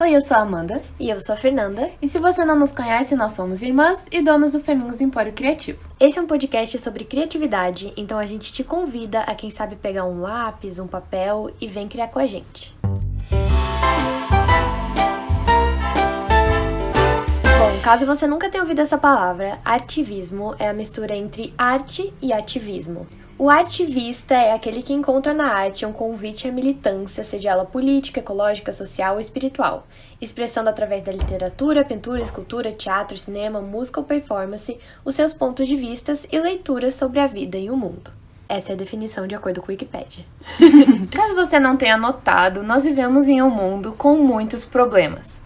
Oi, eu sou a Amanda. E eu sou a Fernanda. E se você não nos conhece, nós somos irmãs e donas do Femingos Empório Criativo. Esse é um podcast sobre criatividade, então a gente te convida a quem sabe pegar um lápis, um papel e vem criar com a gente. Bom, caso você nunca tenha ouvido essa palavra, artivismo é a mistura entre arte e ativismo. O artivista é aquele que encontra na arte um convite à militância, seja ela política, ecológica, social ou espiritual, expressando através da literatura, pintura, escultura, teatro, cinema, música ou performance os seus pontos de vistas e leituras sobre a vida e o mundo. Essa é a definição de acordo com o Wikipedia. Caso você não tenha notado, nós vivemos em um mundo com muitos problemas.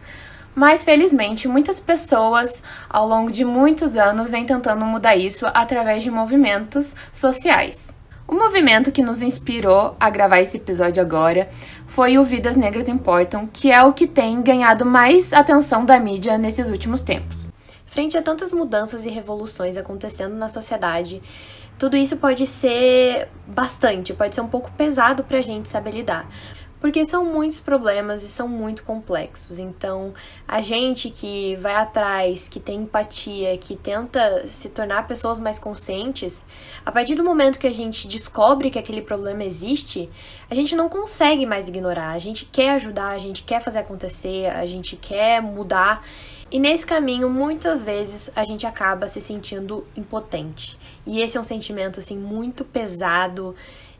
Mas felizmente, muitas pessoas ao longo de muitos anos vêm tentando mudar isso através de movimentos sociais. O movimento que nos inspirou a gravar esse episódio agora foi o Vidas Negras Importam, que é o que tem ganhado mais atenção da mídia nesses últimos tempos. Frente a tantas mudanças e revoluções acontecendo na sociedade, tudo isso pode ser bastante, pode ser um pouco pesado pra gente saber lidar porque são muitos problemas e são muito complexos. Então, a gente que vai atrás, que tem empatia, que tenta se tornar pessoas mais conscientes, a partir do momento que a gente descobre que aquele problema existe, a gente não consegue mais ignorar. A gente quer ajudar, a gente quer fazer acontecer, a gente quer mudar. E nesse caminho, muitas vezes a gente acaba se sentindo impotente. E esse é um sentimento assim muito pesado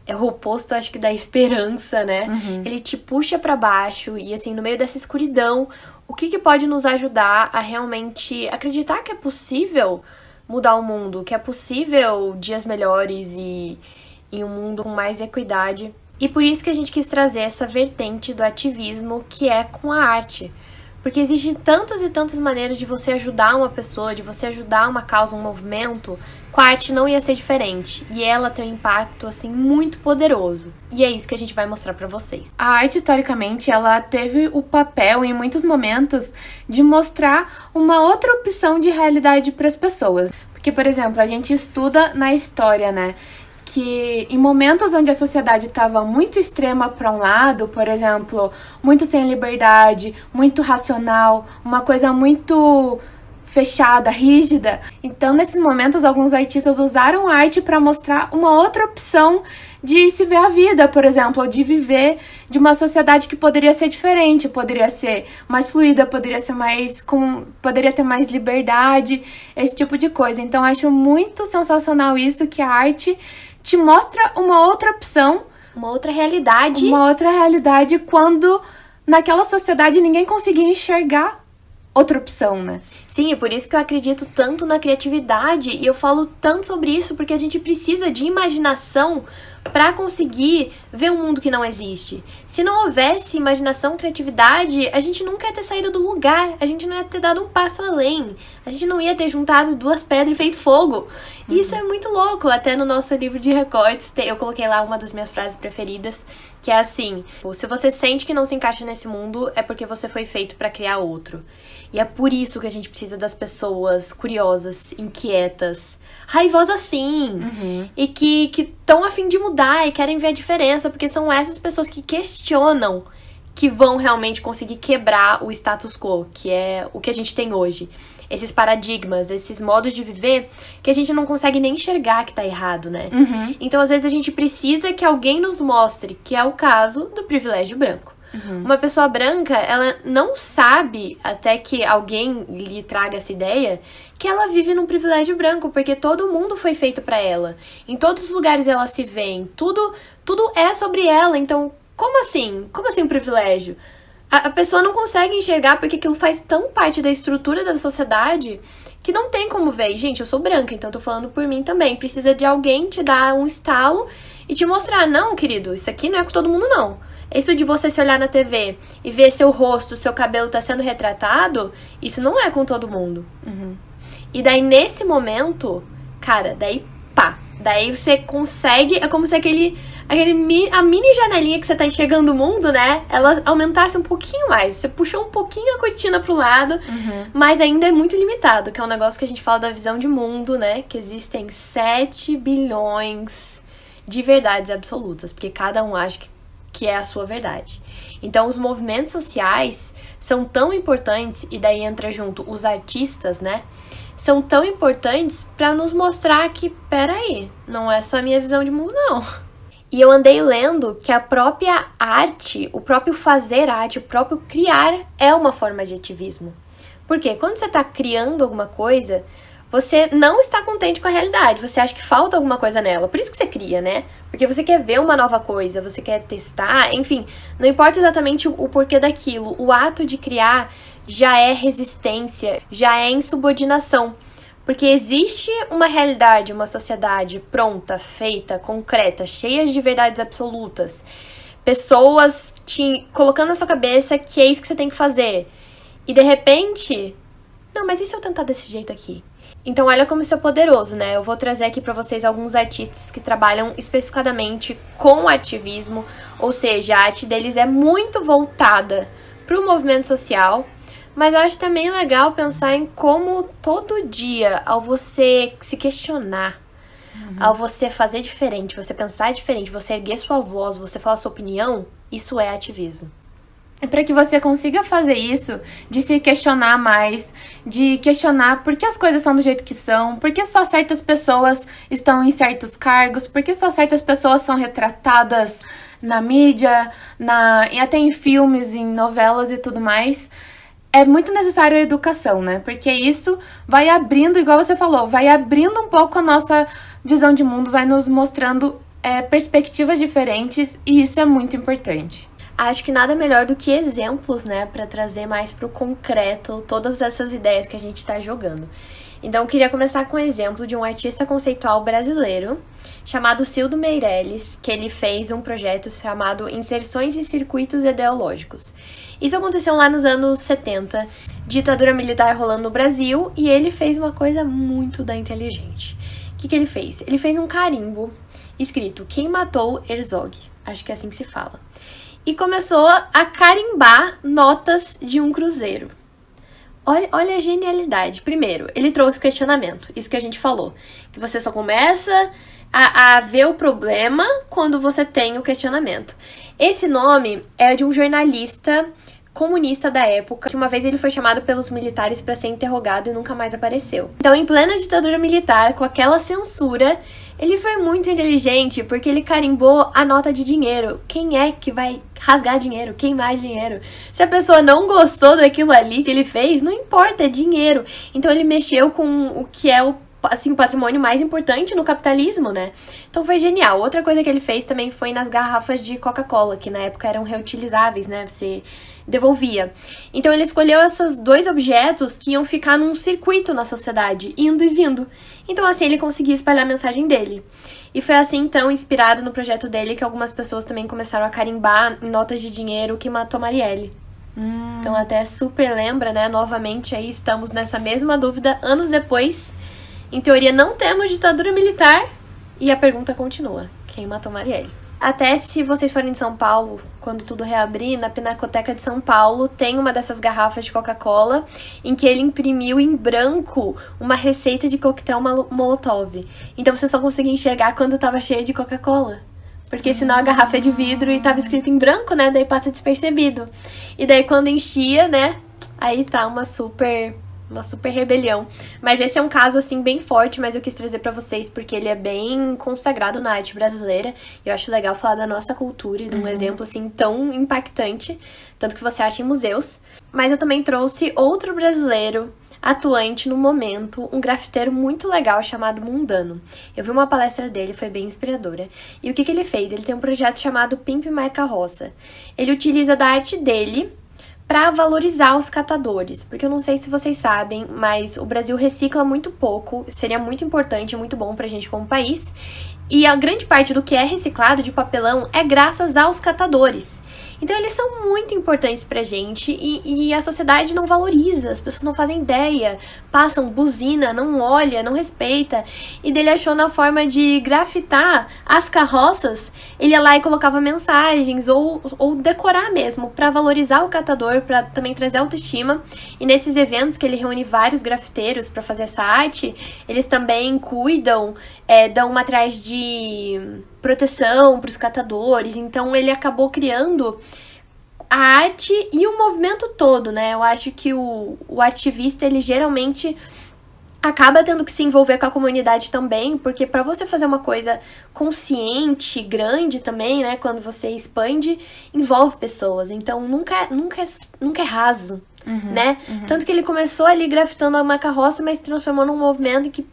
é o oposto, acho que, da esperança, né? Uhum. Ele te puxa para baixo e, assim, no meio dessa escuridão, o que, que pode nos ajudar a realmente acreditar que é possível mudar o mundo, que é possível dias melhores e, e um mundo com mais equidade. E por isso que a gente quis trazer essa vertente do ativismo que é com a arte. Porque existem tantas e tantas maneiras de você ajudar uma pessoa, de você ajudar uma causa, um movimento. Com a arte não ia ser diferente. E ela tem um impacto, assim, muito poderoso. E é isso que a gente vai mostrar para vocês. A arte, historicamente, ela teve o papel, em muitos momentos, de mostrar uma outra opção de realidade para as pessoas. Porque, por exemplo, a gente estuda na história, né? Que em momentos onde a sociedade estava muito extrema para um lado, por exemplo, muito sem liberdade, muito racional, uma coisa muito fechada, rígida. Então, nesses momentos, alguns artistas usaram a arte para mostrar uma outra opção de se ver a vida, por exemplo, ou de viver de uma sociedade que poderia ser diferente, poderia ser mais fluida, poderia ser mais com, poderia ter mais liberdade, esse tipo de coisa. Então, acho muito sensacional isso que a arte te mostra uma outra opção, uma outra realidade. Uma outra realidade quando naquela sociedade ninguém conseguia enxergar outra opção, né? Sim, é por isso que eu acredito tanto na criatividade e eu falo tanto sobre isso porque a gente precisa de imaginação para conseguir ver um mundo que não existe. Se não houvesse imaginação, criatividade, a gente nunca ia ter saído do lugar, a gente não ia ter dado um passo além, a gente não ia ter juntado duas pedras e feito fogo. Uhum. Isso é muito louco. Até no nosso livro de recortes, eu coloquei lá uma das minhas frases preferidas, que é assim: se você sente que não se encaixa nesse mundo, é porque você foi feito para criar outro. E é por isso que a gente precisa das pessoas curiosas, inquietas, raivosas sim, uhum. e que estão a fim de mudar e querem ver a diferença, porque são essas pessoas que questionam que vão realmente conseguir quebrar o status quo, que é o que a gente tem hoje. Esses paradigmas, esses modos de viver que a gente não consegue nem enxergar que tá errado, né? Uhum. Então, às vezes, a gente precisa que alguém nos mostre, que é o caso do privilégio branco. Uhum. Uma pessoa branca, ela não sabe, até que alguém lhe traga essa ideia, que ela vive num privilégio branco, porque todo mundo foi feito para ela. Em todos os lugares ela se vê, tudo, tudo é sobre ela. Então, como assim? Como assim um privilégio? A, a pessoa não consegue enxergar porque aquilo faz tão parte da estrutura da sociedade que não tem como ver. E, gente, eu sou branca, então tô falando por mim também. Precisa de alguém te dar um estalo e te mostrar, não, querido, isso aqui não é com todo mundo, não. Isso de você se olhar na TV e ver seu rosto, seu cabelo tá sendo retratado, isso não é com todo mundo. Uhum. E daí, nesse momento, cara, daí. Daí você consegue. É como se aquele. aquele a mini janelinha que você tá enxergando o mundo, né? Ela aumentasse um pouquinho mais. Você puxou um pouquinho a cortina pro lado, uhum. mas ainda é muito limitado, que é um negócio que a gente fala da visão de mundo, né? Que existem 7 bilhões de verdades absolutas. Porque cada um acha que que é a sua verdade. Então, os movimentos sociais são tão importantes, e daí entra junto os artistas, né? São tão importantes para nos mostrar que, peraí, não é só a minha visão de mundo, não. E eu andei lendo que a própria arte, o próprio fazer arte, o próprio criar é uma forma de ativismo. Porque quando você está criando alguma coisa, você não está contente com a realidade, você acha que falta alguma coisa nela. Por isso que você cria, né? Porque você quer ver uma nova coisa, você quer testar, enfim, não importa exatamente o, porquê daquilo, o ato de criar já é resistência, já é insubordinação. Porque existe uma realidade, uma sociedade pronta, feita, concreta, cheia de verdades absolutas. Pessoas te colocando na sua cabeça que é isso que você tem que fazer. E de repente, não, mas e se eu tentar desse jeito aqui? Então, olha como isso é poderoso, né? Eu vou trazer aqui para vocês alguns artistas que trabalham especificadamente com ativismo, ou seja, a arte deles é muito voltada para o movimento social, mas eu acho também legal pensar em como todo dia, ao você se questionar, uhum. ao você fazer diferente, você pensar diferente, você erguer sua voz, você falar sua opinião, isso é ativismo. É para que você consiga fazer isso, de se questionar mais, de questionar por que as coisas são do jeito que são, por que só certas pessoas estão em certos cargos, por que só certas pessoas são retratadas na mídia, na, e até em filmes, em novelas e tudo mais. É muito necessário a educação, né? Porque isso vai abrindo, igual você falou, vai abrindo um pouco a nossa visão de mundo, vai nos mostrando é, perspectivas diferentes e isso é muito importante acho que nada melhor do que exemplos, né, para trazer mais para o concreto todas essas ideias que a gente está jogando. Então, eu queria começar com um exemplo de um artista conceitual brasileiro chamado Cildo Meirelles, que ele fez um projeto chamado Inserções em Circuitos Ideológicos. Isso aconteceu lá nos anos 70, ditadura militar rolando no Brasil, e ele fez uma coisa muito da inteligente. O que, que ele fez? Ele fez um carimbo escrito Quem matou Herzog? Acho que é assim que se fala e começou a carimbar notas de um cruzeiro. Olha, olha a genialidade. Primeiro, ele trouxe questionamento, isso que a gente falou. Que você só começa a, a, ver o problema quando você tem o questionamento. Esse nome é de um jornalista comunista da época, que uma vez ele foi chamado pelos militares para ser interrogado e nunca mais apareceu. Então, em plena ditadura militar, com aquela censura, ele foi muito inteligente porque ele carimbou a nota de dinheiro. Quem é que vai rasgar dinheiro, queimar dinheiro? Se a pessoa não gostou daquilo ali que ele fez, não importa, é dinheiro. Então ele mexeu com o que é o assim, o patrimônio mais importante no capitalismo, né? Então foi genial. Outra coisa que ele fez também foi nas garrafas de Coca-Cola, que na época eram reutilizáveis, né? Você devolvia. Então ele escolheu esses dois objetos que iam ficar num circuito na sociedade, indo e vindo. Então assim ele conseguia espalhar a mensagem dele. E foi assim então, inspirado no projeto dele, que algumas pessoas também começaram a carimbar em notas de dinheiro que matou Marielle. Hum. Então até super lembra, né? Novamente aí estamos nessa mesma dúvida anos depois em teoria, não temos ditadura militar. E a pergunta continua: quem matou Marielle? Até se vocês forem de São Paulo, quando tudo reabrir, na Pinacoteca de São Paulo tem uma dessas garrafas de Coca-Cola em que ele imprimiu em branco uma receita de coquetel molotov. Então você só conseguia enxergar quando estava cheia de Coca-Cola. Porque senão a garrafa é de vidro e estava escrito em branco, né? Daí passa despercebido. E daí quando enchia, né? Aí tá uma super uma super rebelião. Mas esse é um caso assim bem forte, mas eu quis trazer para vocês porque ele é bem consagrado na arte brasileira. E eu acho legal falar da nossa cultura e de um uhum. exemplo assim tão impactante, tanto que você acha em museus. Mas eu também trouxe outro brasileiro atuante no momento, um grafiteiro muito legal chamado Mundano. Eu vi uma palestra dele, foi bem inspiradora. E o que, que ele fez? Ele tem um projeto chamado Pimp My Carroça. Ele utiliza da arte dele para valorizar os catadores, porque eu não sei se vocês sabem, mas o Brasil recicla muito pouco, seria muito importante, muito bom pra gente como país. E a grande parte do que é reciclado de papelão é graças aos catadores. Então eles são muito importantes pra gente e, e, a sociedade não valoriza, as pessoas não fazem ideia, passam buzina, não olha, não respeita. E dele achou na forma de grafitar as carroças, ele ia lá e colocava mensagens ou, ou decorar mesmo para valorizar o catador, para também trazer autoestima. E nesses eventos que ele reúne vários grafiteiros para fazer essa arte, eles também cuidam, é, dão materiais de proteção para os catadores. Então ele acabou criando a arte e o movimento todo, né? Eu acho que o, o ativista, ele geralmente acaba tendo que se envolver com a comunidade também, porque para você fazer uma coisa consciente, grande também, né, quando você expande, envolve pessoas. Então nunca nunca é, nunca é raso, uhum, né? Uhum. Tanto que ele começou ali grafitando uma carroça, mas transformou num movimento que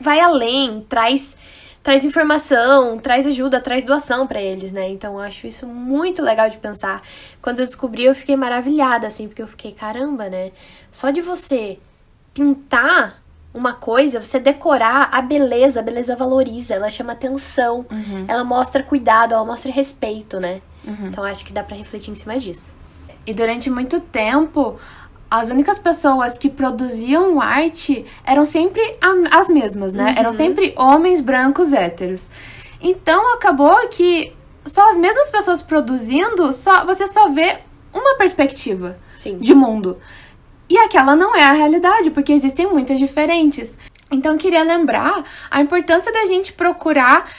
vai além, traz traz informação, traz ajuda, traz doação para eles, né? Então eu acho isso muito legal de pensar. Quando eu descobri, eu fiquei maravilhada assim, porque eu fiquei, caramba, né? Só de você pintar uma coisa, você decorar a beleza, a beleza valoriza, ela chama atenção, uhum. ela mostra cuidado, ela mostra respeito, né? Uhum. Então acho que dá para refletir em cima disso. E durante muito tempo, as únicas pessoas que produziam arte eram sempre as mesmas, né? Uhum. Eram sempre homens brancos héteros. Então acabou que só as mesmas pessoas produzindo, só você só vê uma perspectiva Sim. de mundo. E aquela não é a realidade, porque existem muitas diferentes. Então, eu queria lembrar a importância da gente procurar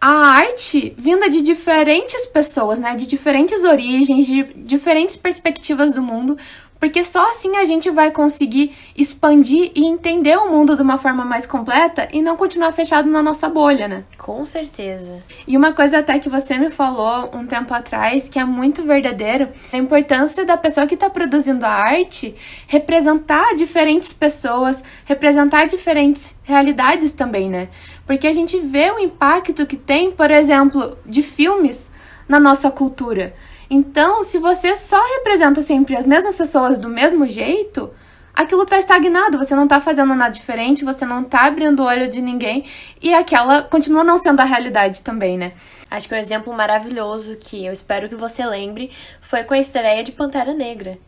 a arte vinda de diferentes pessoas, né? De diferentes origens, de diferentes perspectivas do mundo, porque só assim a gente vai conseguir expandir e entender o mundo de uma forma mais completa e não continuar fechado na nossa bolha, né? Com certeza. E uma coisa até que você me falou um tempo atrás, que é muito verdadeiro, é a importância da pessoa que está produzindo a arte representar diferentes pessoas, representar diferentes realidades também, né? Porque a gente vê o impacto que tem, por exemplo, de filmes na nossa cultura. Então, se você só representa sempre as mesmas pessoas do mesmo jeito, aquilo tá estagnado, você não tá fazendo nada diferente, você não tá abrindo o olho de ninguém e aquela continua não sendo a realidade também, né? Acho que um exemplo maravilhoso que eu espero que você lembre foi com a estreia de Pantera Negra.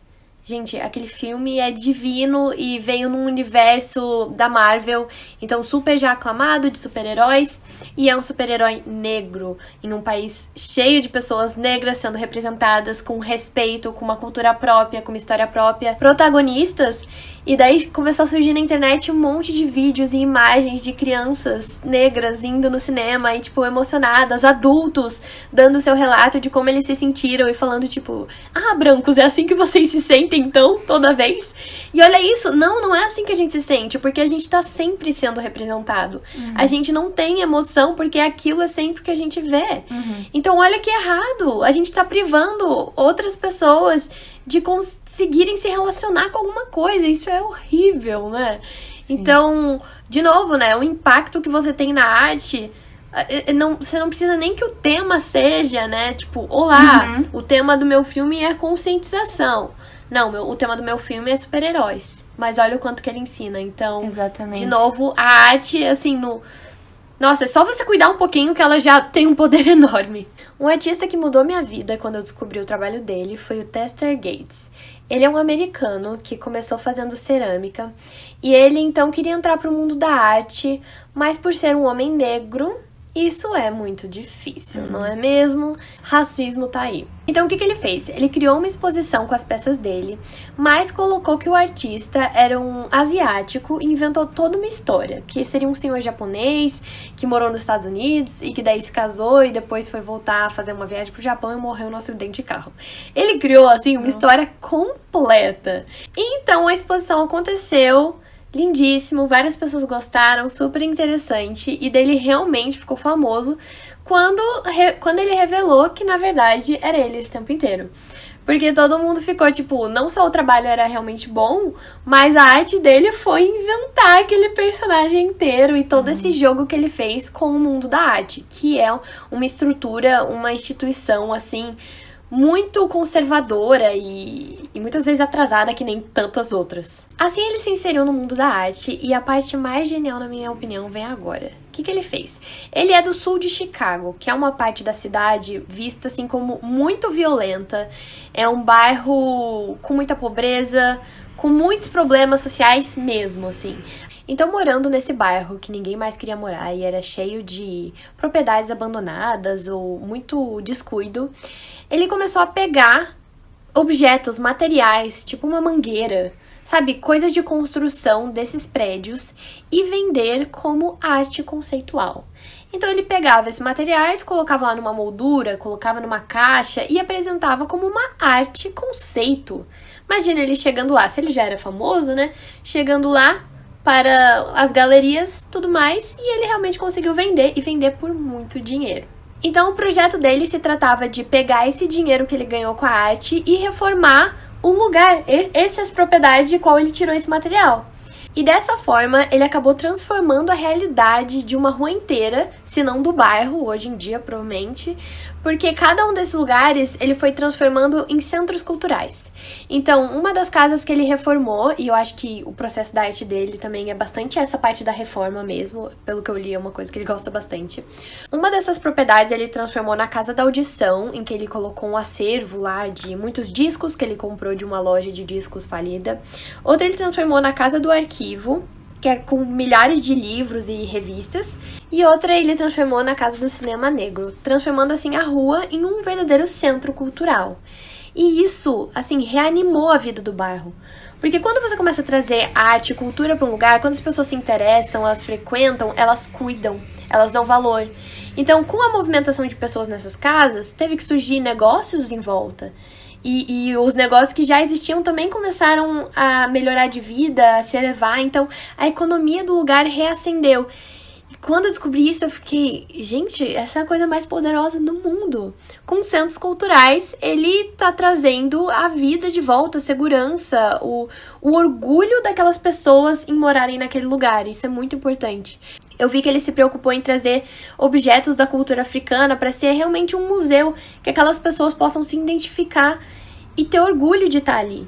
Gente, aquele filme é divino e veio num universo da Marvel, então super já aclamado de super-heróis, e é um super-herói negro em um país cheio de pessoas negras sendo representadas com respeito, com uma cultura própria, com uma história própria, protagonistas. E daí começou a surgir na internet um monte de vídeos e imagens de crianças negras indo no cinema e tipo emocionadas, adultos dando seu relato de como eles se sentiram e falando tipo: "Ah, brancos, é assim que vocês se sentem sentem então toda vez. E olha isso, não, não é assim que a gente se sente, porque a gente tá sempre sendo representado. Uhum. A gente não tem emoção porque aquilo é sempre que a gente vê. Uhum. Então olha que errado. A gente tá privando outras pessoas de conseguirem se relacionar com alguma coisa. Isso é horrível, né? Sim. Então, de novo, né, o impacto que você tem na arte é, é, não, você não precisa nem que o tema seja, né? Tipo, olá, uhum. o tema do meu filme é conscientização. Não, meu, o tema do meu filme é super-heróis. Mas olha o quanto que ele ensina. Então, Exatamente. de novo, a arte, assim, no. Nossa, é só você cuidar um pouquinho que ela já tem um poder enorme. Um artista que mudou minha vida quando eu descobri o trabalho dele foi o Tester Gates. Ele é um americano que começou fazendo cerâmica e ele então queria entrar para o mundo da arte, mas por ser um homem negro, isso é muito difícil, uhum. não é mesmo? Racismo tá aí. Então o que, que ele fez? Ele criou uma exposição com as peças dele, mas colocou que o artista era um asiático e inventou toda uma história, que seria um senhor japonês que morou nos Estados Unidos e que daí se casou e depois foi voltar a fazer uma viagem pro Japão e morreu no acidente de carro. Ele criou assim uma história completa. Então a exposição aconteceu lindíssimo, várias pessoas gostaram, super interessante, e dele realmente ficou famoso quando, quando ele revelou que na verdade era ele esse tempo inteiro. Porque todo mundo ficou tipo, não só o trabalho era realmente bom, mas a arte dele foi inventar aquele personagem inteiro e todo uhum. esse jogo que ele fez com o mundo da arte, que é uma estrutura, uma instituição assim muito conservadora e, e, muitas vezes atrasada que nem tantas outras. Assim ele se inseriu no mundo da arte e a parte mais genial, na minha opinião, vem agora. O que, que ele fez? Ele é do sul de Chicago, que é uma parte da cidade vista assim como muito violenta. É um bairro com muita pobreza, com muitos problemas sociais mesmo, assim. Então, morando nesse bairro que ninguém mais queria morar e era cheio de propriedades abandonadas ou muito descuido, ele começou a pegar objetos, materiais, tipo uma mangueira, sabe, coisas de construção desses prédios e vender como arte conceitual. Então ele pegava esses materiais, colocava lá numa moldura, colocava numa caixa e apresentava como uma arte conceito. Imagina ele chegando lá, se ele já era famoso, né? Chegando lá para as galerias, tudo mais, e ele realmente conseguiu vender e vender por muito dinheiro. Então o projeto dele se tratava de pegar esse dinheiro que ele ganhou com a arte e reformar o lugar, essas propriedades de qual ele tirou esse material. E dessa forma, ele acabou transformando a realidade de uma rua inteira, se não do bairro, hoje em dia, provavelmente, porque cada um desses lugares ele foi transformando em centros culturais. Então, uma das casas que ele reformou, e eu acho que o processo da arte dele também é bastante essa parte da reforma mesmo, pelo que eu li, é uma coisa que ele gosta bastante. Uma dessas propriedades ele transformou na Casa da Audição, em que ele colocou um acervo lá de muitos discos que ele comprou de uma loja de discos falida. Outra ele transformou na Casa do Arquivo, que é com milhares de livros e revistas, e outra ele transformou na Casa do Cinema Negro, transformando assim a rua em um verdadeiro centro cultural. E isso, assim, reanimou a vida do bairro. Porque quando você começa a trazer arte e cultura para um lugar, quando as pessoas se interessam, elas frequentam, elas cuidam, elas dão valor. Então, com a movimentação de pessoas nessas casas, teve que surgir negócios em volta. E, e, os negócios que já existiam também começaram a melhorar de vida, a se elevar. Então, a economia do lugar reacendeu. Quando eu descobri isso, eu fiquei, gente, essa é a coisa mais poderosa do mundo. Com centros culturais, ele tá trazendo a vida de volta, a segurança, o, o orgulho daquelas pessoas em morarem naquele lugar. Isso é muito importante. Eu vi que ele se preocupou em trazer objetos da cultura africana para ser realmente um museu que aquelas pessoas possam se identificar e ter orgulho de estar ali.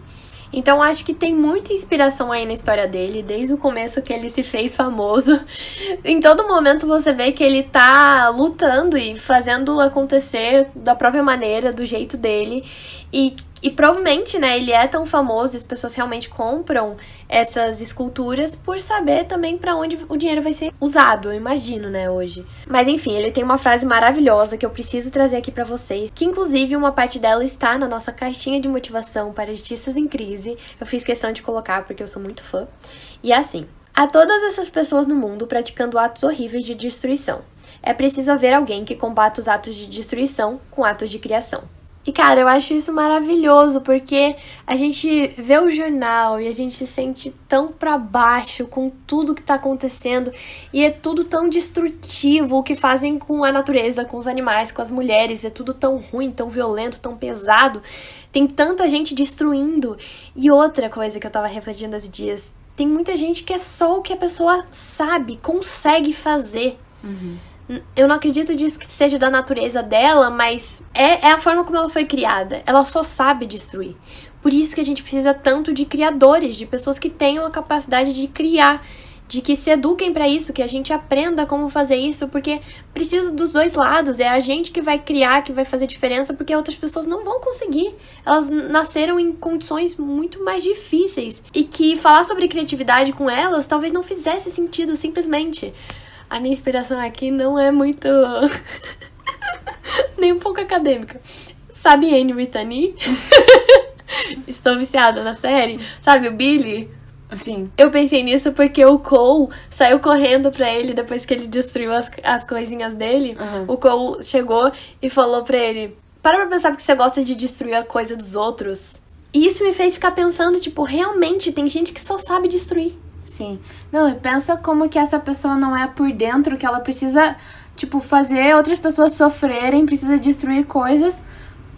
Então acho que tem muita inspiração aí na história dele, desde o começo que ele se fez famoso. em todo momento você vê que ele tá lutando e fazendo acontecer da própria maneira, do jeito dele. E e provavelmente, né, ele é tão famoso, as pessoas realmente compram essas esculturas por saber também para onde o dinheiro vai ser usado, eu imagino, né, hoje. Mas enfim, ele tem uma frase maravilhosa que eu preciso trazer aqui para vocês, que inclusive uma parte dela está na nossa caixinha de motivação para artistas em crise. Eu fiz questão de colocar porque eu sou muito fã. E é assim: Há todas essas pessoas no mundo praticando atos horríveis de destruição. É preciso haver alguém que combata os atos de destruição com atos de criação. E cara, eu acho isso maravilhoso porque a gente vê o jornal e a gente se sente tão para baixo com tudo que tá acontecendo e é tudo tão destrutivo o que fazem com a natureza, com os animais, com as mulheres, é tudo tão ruim, tão violento, tão pesado. Tem tanta gente destruindo. E outra coisa que eu tava refletindo esses dias, tem muita gente que é só o que a pessoa sabe, consegue fazer. Uhum eu não acredito disso que seja da natureza dela, mas é, é a forma como ela foi criada. Ela só sabe destruir. Por isso que a gente precisa tanto de criadores, de pessoas que tenham a capacidade de criar, de que se eduquem para isso, que a gente aprenda como fazer isso, porque precisa dos dois lados. É a gente que vai criar, que vai fazer diferença, porque outras pessoas não vão conseguir. Elas nasceram em condições muito mais difíceis e que falar sobre criatividade com elas talvez não fizesse sentido simplesmente a minha inspiração aqui não é muito. nem um pouco acadêmica. Sabe Anne Brittany? Estou viciada na série. Sabe o Billy? Sim. Eu pensei nisso porque o Cole saiu correndo pra ele depois que ele destruiu as, as coisinhas dele. Uhum. O Cole chegou e falou pra ele: Para pra pensar porque você gosta de destruir a coisa dos outros. E isso me fez ficar pensando, tipo, realmente tem gente que só sabe destruir. Sim. Não, e pensa como que essa pessoa não é por dentro, que ela precisa, tipo, fazer outras pessoas sofrerem, precisa destruir coisas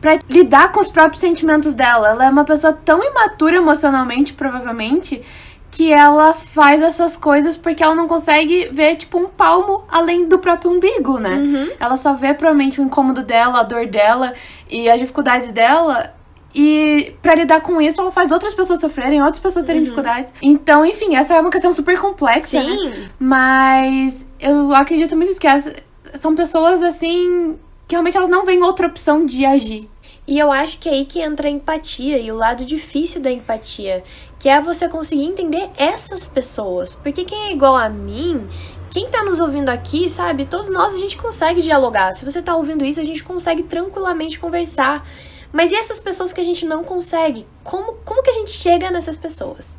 para lidar com os próprios sentimentos dela. Ela é uma pessoa tão imatura emocionalmente, provavelmente, que ela faz essas coisas porque ela não consegue ver, tipo, um palmo além do próprio umbigo, né? Uhum. Ela só vê, provavelmente, o incômodo dela, a dor dela e as dificuldades dela e para lidar com isso, ela faz outras pessoas sofrerem, outras pessoas terem uhum. dificuldades. Então, enfim, essa é uma questão super complexa, né? Sim. né? Mas eu acredito muito que essa, são pessoas assim que realmente elas não veem outra opção de agir. E eu acho que é aí que entra a empatia e o lado difícil da empatia, que é você conseguir entender essas pessoas. Porque quem é igual a mim, quem tá nos ouvindo aqui, sabe, todos nós a gente consegue dialogar. Se você tá ouvindo isso, a gente consegue tranquilamente conversar. Mas e essas pessoas que a gente não consegue? Como, como que a gente chega nessas pessoas?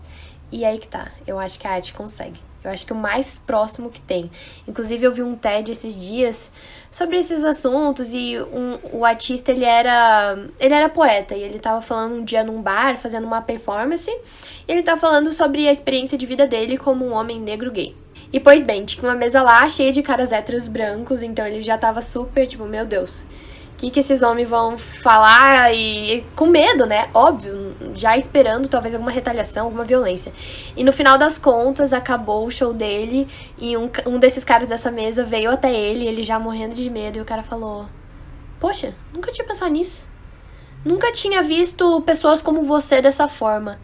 E aí que tá. Eu acho que a arte consegue. Eu acho que o mais próximo que tem. Inclusive, eu vi um TED esses dias sobre esses assuntos e um, o artista, ele era, ele era poeta e ele tava falando um dia num bar, fazendo uma performance, e ele tava falando sobre a experiência de vida dele como um homem negro gay. E pois bem, tinha uma mesa lá cheia de caras héteros brancos, então ele já tava super, tipo, meu Deus, o que, que esses homens vão falar e com medo, né? Óbvio, já esperando talvez alguma retaliação, alguma violência. E no final das contas, acabou o show dele e um, um desses caras dessa mesa veio até ele, ele já morrendo de medo, e o cara falou: Poxa, nunca tinha pensado nisso. Nunca tinha visto pessoas como você dessa forma.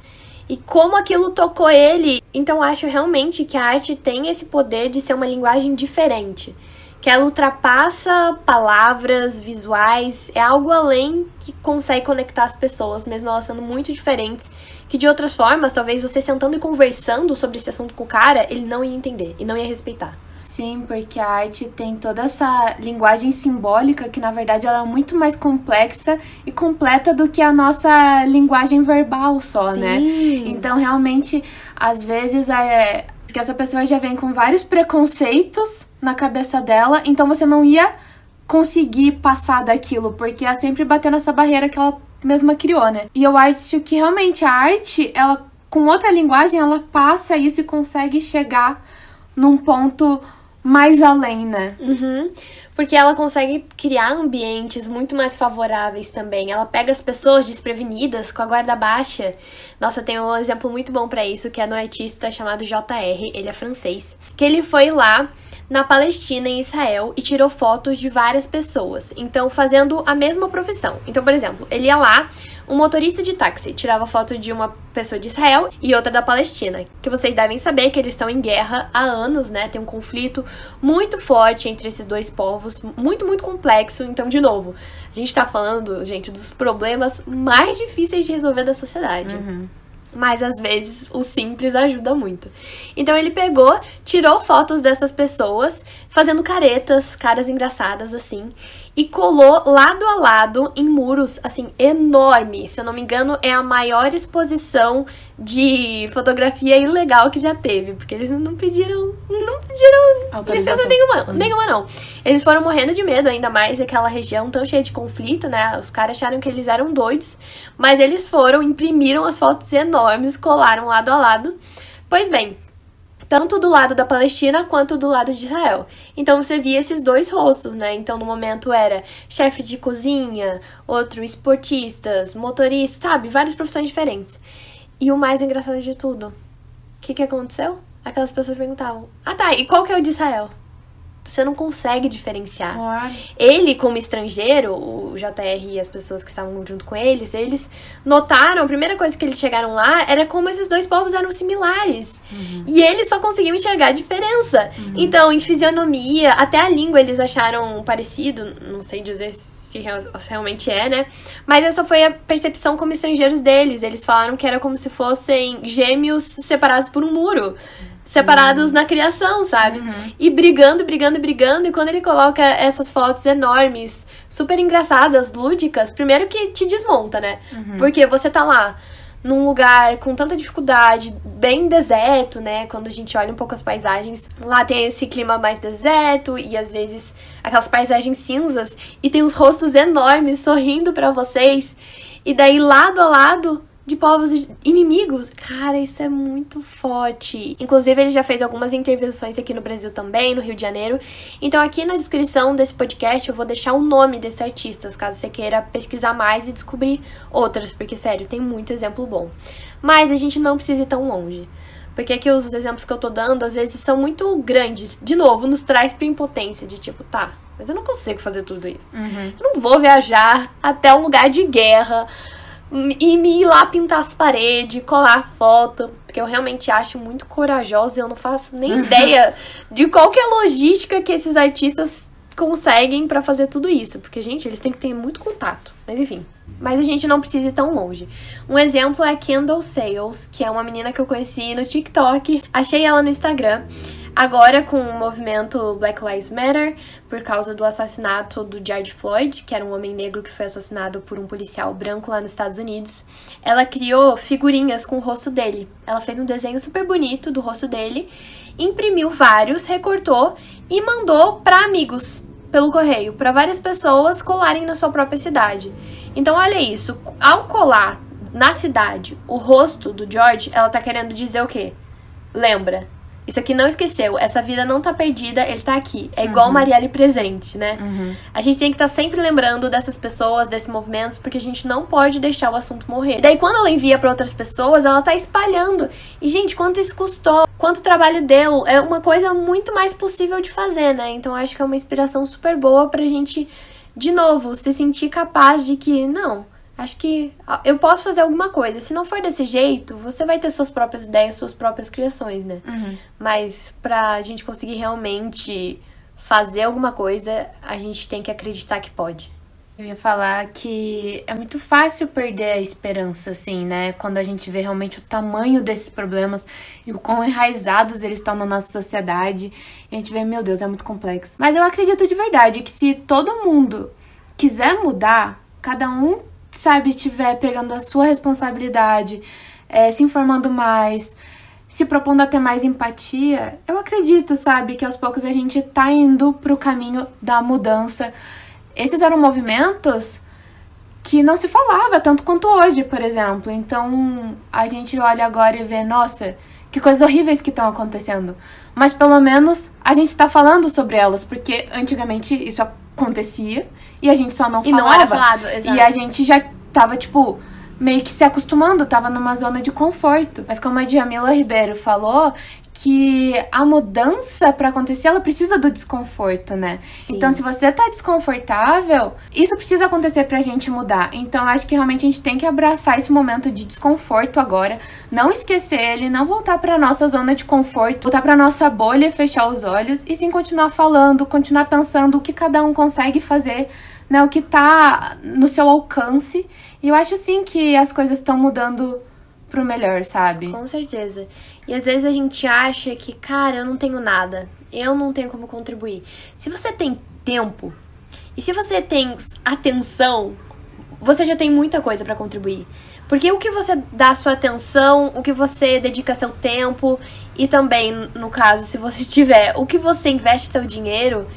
E como aquilo tocou ele. Então acho realmente que a arte tem esse poder de ser uma linguagem diferente que ela ultrapassa palavras, visuais, é algo além que consegue conectar as pessoas, mesmo elas sendo muito diferentes, que de outras formas, talvez você sentando e conversando sobre esse assunto com o cara, ele não ia entender e não ia respeitar. Sim, porque a arte tem toda essa linguagem simbólica que na verdade ela é muito mais complexa e completa do que a nossa linguagem verbal só, né? Sim. né? Então realmente às vezes é, porque essa pessoa já vem com vários preconceitos na cabeça dela, então você não ia conseguir passar daquilo, porque ia sempre bater nessa barreira que ela mesma criou, né? E eu acho que realmente a arte, ela com outra linguagem, ela passa isso e consegue chegar num ponto mais além, né? Uhum porque ela consegue criar ambientes muito mais favoráveis também. Ela pega as pessoas desprevenidas com a guarda baixa. Nossa, tem um exemplo muito bom para isso, que é no artista chamado JR, ele é francês, que ele foi lá na Palestina, em Israel, e tirou fotos de várias pessoas. Então, fazendo a mesma profissão. Então, por exemplo, ele ia lá, um motorista de táxi tirava foto de uma pessoa de Israel e outra da Palestina. Que vocês devem saber que eles estão em guerra há anos, né? Tem um conflito muito forte entre esses dois povos, muito, muito complexo. Então, de novo, a gente tá falando, gente, dos problemas mais difíceis de resolver da sociedade. Uhum. Mas às vezes o simples ajuda muito. Então ele pegou, tirou fotos dessas pessoas, fazendo caretas, caras engraçadas assim, e colou lado a lado em muros assim enormes. Se eu não me engano, é a maior exposição de fotografia ilegal que já teve, porque eles não pediram, não pediram licença nenhuma, hum. nenhuma não. Eles foram morrendo de medo, ainda mais aquela região tão cheia de conflito, né? Os caras acharam que eles eram doidos, mas eles foram, imprimiram as fotos enormes, colaram lado a lado. Pois bem, tanto do lado da Palestina quanto do lado de Israel. Então você via esses dois rostos, né? Então no momento era chefe de cozinha, outro esportistas, motoristas, sabe? Várias profissões diferentes. E o mais engraçado de tudo, o que, que aconteceu? Aquelas pessoas perguntavam: Ah tá, e qual que é o de Israel? Você não consegue diferenciar. Claro. Ele, como estrangeiro, o JR e as pessoas que estavam junto com eles, eles notaram, a primeira coisa que eles chegaram lá era como esses dois povos eram similares. Uhum. E eles só conseguiam enxergar a diferença. Uhum. Então, em fisionomia, até a língua eles acharam parecido, não sei dizer se realmente é, né? Mas essa foi a percepção como estrangeiros deles. Eles falaram que era como se fossem gêmeos separados por um muro separados uhum. na criação, sabe? Uhum. E brigando, brigando, brigando. E quando ele coloca essas fotos enormes, super engraçadas, lúdicas, primeiro que te desmonta, né? Uhum. Porque você tá lá num lugar com tanta dificuldade, bem deserto, né? Quando a gente olha um pouco as paisagens, lá tem esse clima mais deserto e às vezes aquelas paisagens cinzas e tem os rostos enormes sorrindo para vocês. E daí lado a lado de povos inimigos. Cara, isso é muito forte. Inclusive, ele já fez algumas intervenções aqui no Brasil também, no Rio de Janeiro. Então, aqui na descrição desse podcast, eu vou deixar o nome desses artistas, caso você queira pesquisar mais e descobrir outras, porque, sério, tem muito exemplo bom. Mas a gente não precisa ir tão longe. Porque aqui os exemplos que eu tô dando, às vezes, são muito grandes. De novo, nos traz pra impotência, de tipo, tá, mas eu não consigo fazer tudo isso. Uhum. Eu não vou viajar até um lugar de guerra e me ir lá pintar as paredes, colar foto, porque eu realmente acho muito corajosa e eu não faço nem ideia de qual que é a logística que esses artistas conseguem para fazer tudo isso, porque gente, eles têm que ter muito contato. Mas enfim, mas a gente não precisa ir tão longe. Um exemplo é Kendall Sales, que é uma menina que eu conheci no TikTok. Achei ela no Instagram. Agora, com o movimento Black Lives Matter, por causa do assassinato do George Floyd, que era um homem negro que foi assassinado por um policial branco lá nos Estados Unidos, ela criou figurinhas com o rosto dele. Ela fez um desenho super bonito do rosto dele, imprimiu vários, recortou e mandou para amigos pelo correio, para várias pessoas colarem na sua própria cidade. Então, olha isso, ao colar na cidade o rosto do George, ela tá querendo dizer o quê? Lembra, isso aqui não esqueceu. Essa vida não tá perdida, ele tá aqui. É igual uhum. Marielle presente, né? Uhum. A gente tem que estar tá sempre lembrando dessas pessoas, desses movimentos, porque a gente não pode deixar o assunto morrer. E daí, quando ela envia para outras pessoas, ela tá espalhando. E, gente, quanto isso custou? Quanto trabalho deu? É uma coisa muito mais possível de fazer, né? Então, acho que é uma inspiração super boa pra gente, de novo, se sentir capaz de que, não, acho que eu posso fazer alguma coisa. Se não for desse jeito, você vai ter suas próprias ideias, suas próprias criações, né? Uhum. Mas pra gente conseguir realmente fazer alguma coisa, a gente tem que acreditar que pode. Eu ia falar que é muito fácil perder a esperança, assim, né? Quando a gente vê realmente o tamanho desses problemas e o quão enraizados eles estão na nossa sociedade. E a gente vê, meu Deus, é muito complexo. Mas eu acredito de verdade que se todo mundo quiser mudar, cada um sabe, tiver pegando a sua responsabilidade, é, se informando mais, se propondo a ter mais empatia, eu acredito, sabe, que aos poucos a gente tá indo pro caminho da mudança. Esses eram movimentos que não se falava tanto quanto hoje, por exemplo. Então a gente olha agora e vê, nossa, que coisas horríveis que estão acontecendo. Mas pelo menos a gente está falando sobre elas, porque antigamente isso acontecia e a gente só não e falava. não era falado, exato. E a gente já tava, tipo, meio que se acostumando, tava numa zona de conforto. Mas como a Djamila Ribeiro falou, que a mudança para acontecer, ela precisa do desconforto, né? Sim. Então, se você tá desconfortável, isso precisa acontecer pra gente mudar. Então, acho que realmente a gente tem que abraçar esse momento de desconforto agora, não esquecer ele, não voltar para nossa zona de conforto, voltar para nossa bolha, fechar os olhos e sim continuar falando, continuar pensando o que cada um consegue fazer né, o que tá no seu alcance. E eu acho sim que as coisas estão mudando pro melhor, sabe? Com certeza. E às vezes a gente acha que, cara, eu não tenho nada, eu não tenho como contribuir. Se você tem tempo e se você tem atenção, você já tem muita coisa para contribuir. Porque o que você dá sua atenção, o que você dedica seu tempo e também, no caso, se você tiver, o que você investe seu dinheiro,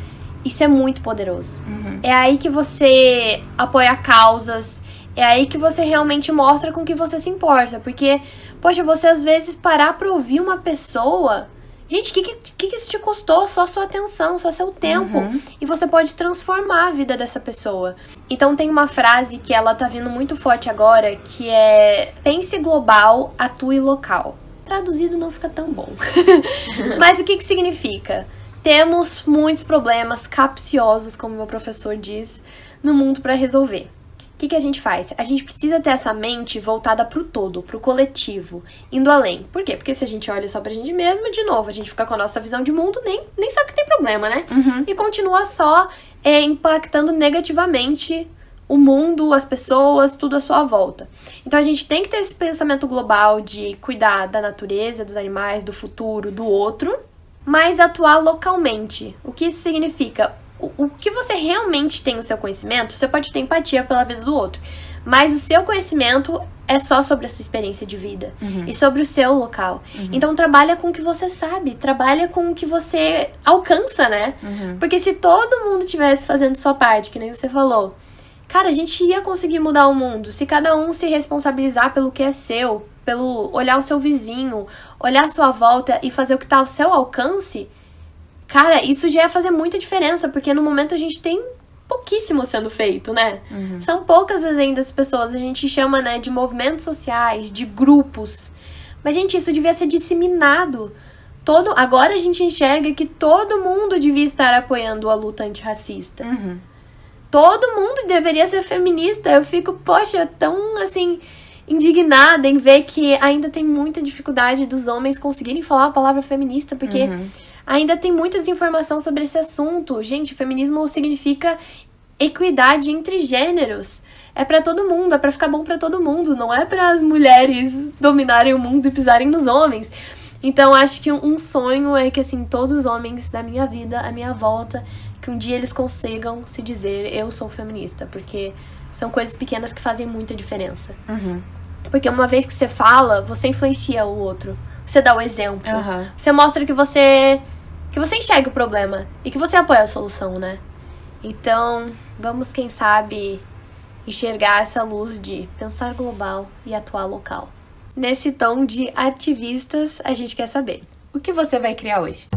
isso é muito poderoso. Uhum. É aí que você apoia causas, é aí que você realmente mostra com que você se importa. Porque, poxa, você às vezes parar pra ouvir uma pessoa. Gente, o que, que, que isso te custou? Só sua atenção, só seu tempo. Uhum. E você pode transformar a vida dessa pessoa. Então tem uma frase que ela tá vindo muito forte agora, que é pense global, atue local. Traduzido não fica tão bom. Mas o que, que significa? Temos muitos problemas capciosos, como meu professor diz, no mundo para resolver. O que, que a gente faz? A gente precisa ter essa mente voltada pro todo, pro coletivo, indo além. Por quê? Porque se a gente olha só pra gente mesmo, de novo, a gente fica com a nossa visão de mundo, nem, nem sabe que tem problema, né? Uhum. E continua só é, impactando negativamente o mundo, as pessoas, tudo à sua volta. Então a gente tem que ter esse pensamento global de cuidar da natureza, dos animais, do futuro, do outro mas atuar localmente. O que isso significa? O, o que você realmente tem no seu conhecimento, você pode ter empatia pela vida do outro, mas o seu conhecimento é só sobre a sua experiência de vida uhum. e sobre o seu local. Uhum. Então trabalha com o que você sabe, trabalha com o que você alcança, né? Uhum. Porque se todo mundo tivesse fazendo sua parte, que nem você falou, cara, a gente ia conseguir mudar o mundo se cada um se responsabilizar pelo que é seu, pelo olhar o seu vizinho, olhar a sua volta e fazer o que está ao seu alcance, cara, isso já ia fazer muita diferença, porque no momento a gente tem pouquíssimo sendo feito, né? Uhum. São poucas ainda as pessoas, a gente chama, né, de movimentos sociais, de grupos. Mas, gente, isso devia ser disseminado. Todo, agora a gente enxerga que todo mundo devia estar apoiando a luta antirracista. Uhum. Todo mundo deveria ser feminista. Eu fico, poxa, tão assim indignada em ver que ainda tem muita dificuldade dos homens conseguirem falar a palavra feminista, porque Uhum. Ainda tem muita desinformação sobre esse assunto. Gente, feminismo significa equidade entre gêneros. É pra todo mundo, é pra ficar bom pra todo mundo, não é para as mulheres dominarem o mundo e pisarem nos homens. Então acho que um sonho é que assim todos os homens da minha vida, à minha volta, que um dia eles consigam se dizer eu sou feminista, porque são coisas pequenas que fazem muita diferença. Uhum. Porque uma vez que você fala, você influencia o outro. Você dá o exemplo. Uhum. Você mostra que você que você enxerga o problema e que você apoia a solução, né? Então, vamos quem sabe enxergar essa luz de pensar global e atuar local. Nesse tom de ativistas, a gente quer saber. O que você vai criar hoje?